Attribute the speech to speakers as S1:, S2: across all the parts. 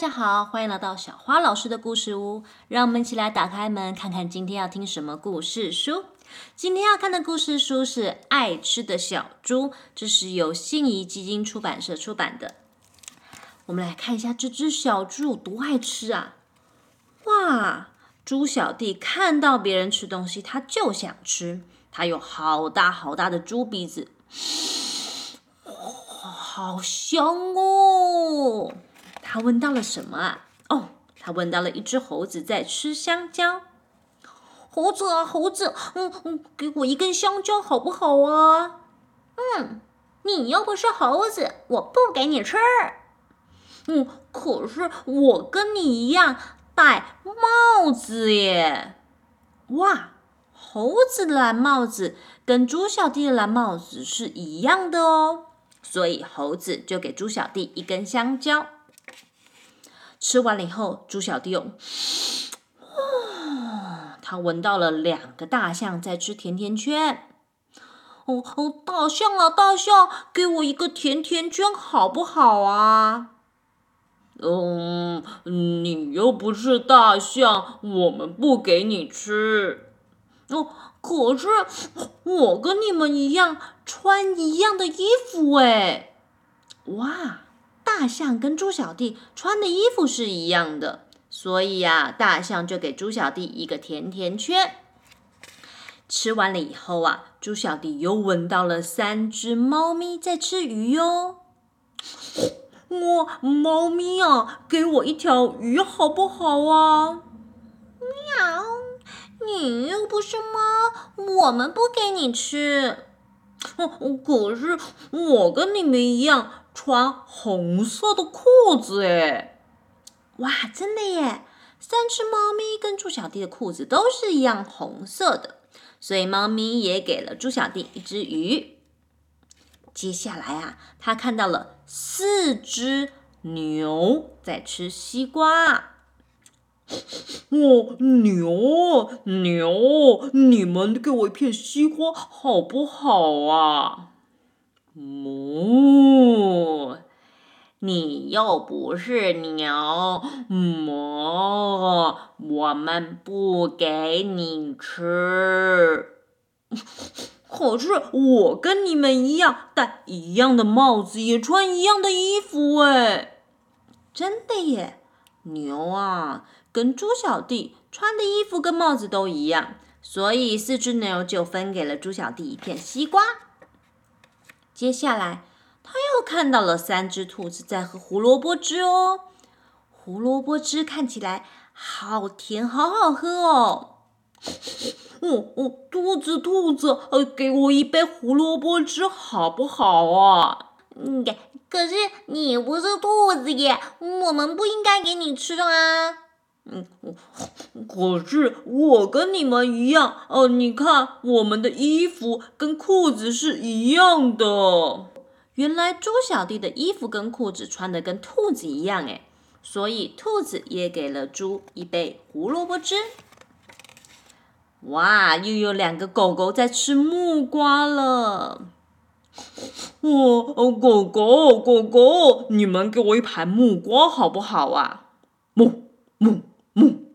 S1: 大家好，欢迎来到小花老师的故事屋。让我们一起来打开门，看看今天要听什么故事书。今天要看的故事书是《爱吃的小猪》，这是由信谊基金出版社出版的。我们来看一下这只小猪有多爱吃啊！哇，猪小弟看到别人吃东西，他就想吃。他有好大好大的猪鼻子，好香哦！他闻到了什么啊？哦，他闻到了一只猴子在吃香蕉。猴子啊，猴子，嗯嗯，给我一根香蕉好不好啊？
S2: 嗯，你又不是猴子，我不给你吃。
S1: 嗯，可是我跟你一样戴帽子耶。哇，猴子的蓝帽子跟猪小弟的蓝帽子是一样的哦，所以猴子就给猪小弟一根香蕉。吃完了以后，猪小弟哦，他闻到了两个大象在吃甜甜圈。哦哦，大象啊，大象，给我一个甜甜圈好不好啊？
S3: 嗯，你又不是大象，我们不给你吃。
S1: 哦，可是我跟你们一样穿一样的衣服诶。哇！大象跟猪小弟穿的衣服是一样的，所以呀，大象就给猪小弟一个甜甜圈。吃完了以后啊，猪小弟又闻到了三只猫咪在吃鱼哟。我猫咪啊，给我一条鱼好不好啊？
S2: 喵，你又不是猫，我们不给你吃。
S1: 哦，可是我跟你们一样。穿红色的裤子诶，哇，真的耶！三只猫咪跟猪小弟的裤子都是一样红色的，所以猫咪也给了猪小弟一只鱼。接下来啊，他看到了四只牛在吃西瓜。
S3: 哦，牛牛，你们给我一片西瓜好不好啊？
S4: 哞，你又不是牛，哞，我们不给你吃。
S1: 可是我跟你们一样，戴一样的帽子，也穿一样的衣服，哎，真的耶！牛啊，跟猪小弟穿的衣服跟帽子都一样，所以四只牛就分给了猪小弟一片西瓜。接下来，他又看到了三只兔子在喝胡萝卜汁哦。胡萝卜汁看起来好甜，好好喝哦。
S3: 哦哦，兔子兔子，呃，给我一杯胡萝卜汁好不好啊？
S2: 嗯，可是你不是兔子耶，我们不应该给你吃啊。
S3: 嗯，可是我跟你们一样，哦，你看我们的衣服跟裤子是一样的。
S1: 原来猪小弟的衣服跟裤子穿的跟兔子一样，诶，所以兔子也给了猪一杯胡萝卜汁。哇，又有两个狗狗在吃木瓜了。
S3: 哦，狗狗，狗狗，你们给我一盘木瓜好不好啊？木木。木，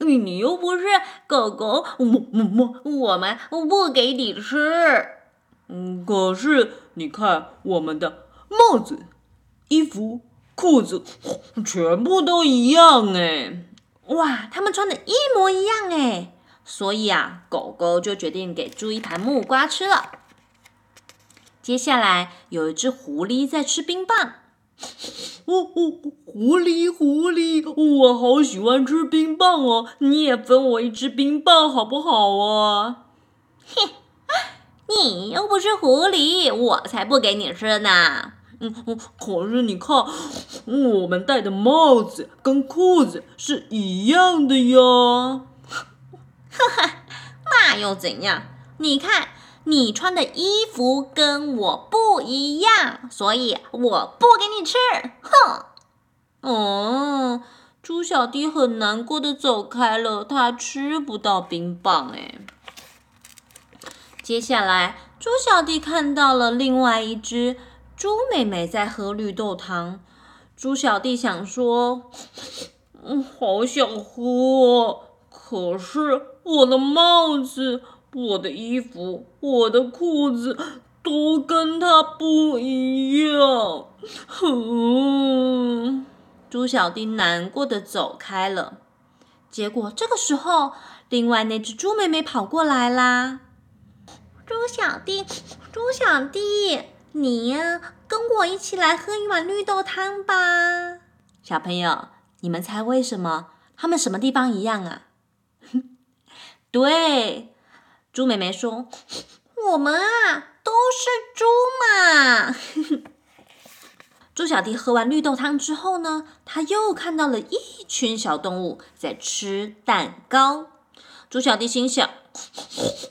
S2: 你你又不是狗狗，木木木，我们不给你吃。
S3: 嗯，可是你看我们的帽子、衣服、裤子，全部都一样哎！
S1: 哇，他们穿的一模一样哎！所以啊，狗狗就决定给猪一盘木瓜吃了。接下来有一只狐狸在吃冰棒。
S3: 哦哦，狐狸狐狸，我好喜欢吃冰棒哦！你也分我一只冰棒好不好啊？
S2: 嘿，你又不是狐狸，我才不给你吃呢！
S3: 嗯嗯，可是你看，我们戴的帽子跟裤子是一样的呀。
S2: 哈哈，那又怎样？你看。你穿的衣服跟我不一样，所以我不给你吃。哼！
S1: 哦，猪小弟很难过的走开了，他吃不到冰棒哎。接下来，猪小弟看到了另外一只猪妹妹在喝绿豆汤。猪小弟想说：“
S3: 嗯，好想喝，可是我的帽子、我的衣服、我的裤子都跟他不一样。”
S1: 哼，猪小弟难过的走开了。结果这个时候，另外那只猪妹妹跑过来啦。
S2: 猪小弟，猪小弟，你呀，跟我一起来喝一碗绿豆汤吧。
S1: 小朋友，你们猜为什么？他们什么地方一样啊？对，猪妹妹说：“
S2: 我们啊，都是猪嘛。”
S1: 猪小弟喝完绿豆汤之后呢，他又看到了一群小动物在吃蛋糕。猪小弟心想。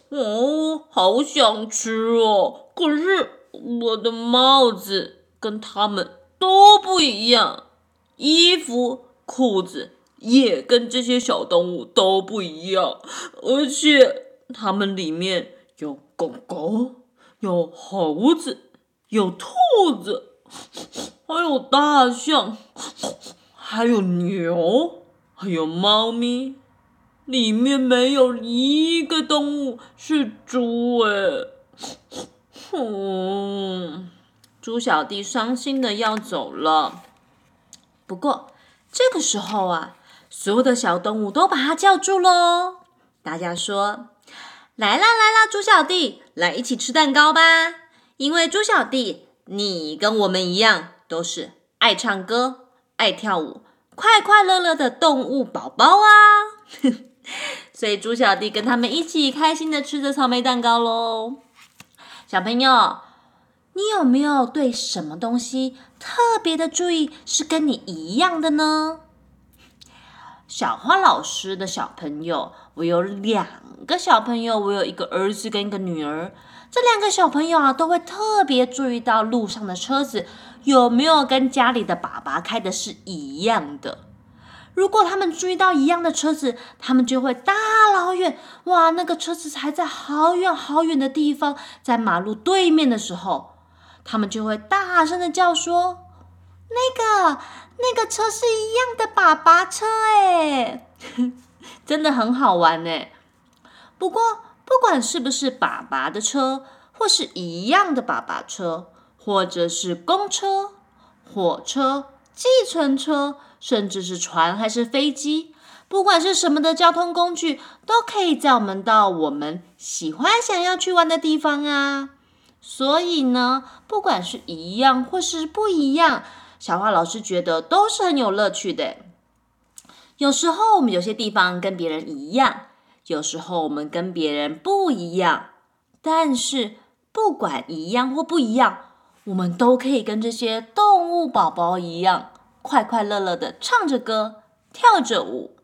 S3: 哦，好想吃哦！可是我的帽子跟他们都不一样，衣服、裤子也跟这些小动物都不一样，而且它们里面有狗狗、有猴子、有兔子，还有大象，还有牛，还有猫咪。里面没有一个动物是猪哎，
S1: 哼！猪小弟伤心的要走了。不过这个时候啊，所有的小动物都把他叫住喽。大家说：“来啦来啦，猪小弟，来一起吃蛋糕吧！因为猪小弟，你跟我们一样，都是爱唱歌、爱跳舞、快快乐乐的动物宝宝啊！” 所以猪小弟跟他们一起开心的吃着草莓蛋糕喽。小朋友，你有没有对什么东西特别的注意，是跟你一样的呢？小花老师的小朋友，我有两个小朋友，我有一个儿子跟一个女儿。这两个小朋友啊，都会特别注意到路上的车子有没有跟家里的爸爸开的是一样的。如果他们注意到一样的车子，他们就会大老远，哇，那个车子还在好远好远的地方，在马路对面的时候，他们就会大声的叫说：“那个那个车是一样的爸爸车哎，真的很好玩哎。”不过，不管是不是爸爸的车，或是一样的爸爸车，或者是公车、火车、计程车。甚至是船还是飞机，不管是什么的交通工具，都可以载我们到我们喜欢、想要去玩的地方啊。所以呢，不管是一样或是不一样，小花老师觉得都是很有乐趣的。有时候我们有些地方跟别人一样，有时候我们跟别人不一样，但是不管一样或不一样，我们都可以跟这些动物宝宝一样。快快乐乐的唱着歌，跳着舞，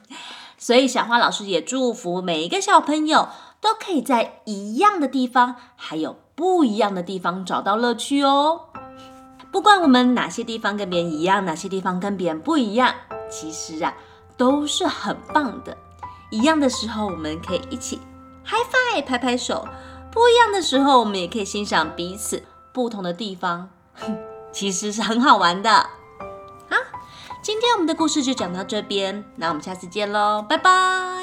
S1: 所以小花老师也祝福每一个小朋友都可以在一样的地方，还有不一样的地方找到乐趣哦。不管我们哪些地方跟别人一样，哪些地方跟别人不一样，其实啊都是很棒的。一样的时候，我们可以一起 hi fi 拍拍手；不一样的时候，我们也可以欣赏彼此不同的地方，其实是很好玩的。好今天我们的故事就讲到这边，那我们下次见喽，拜拜。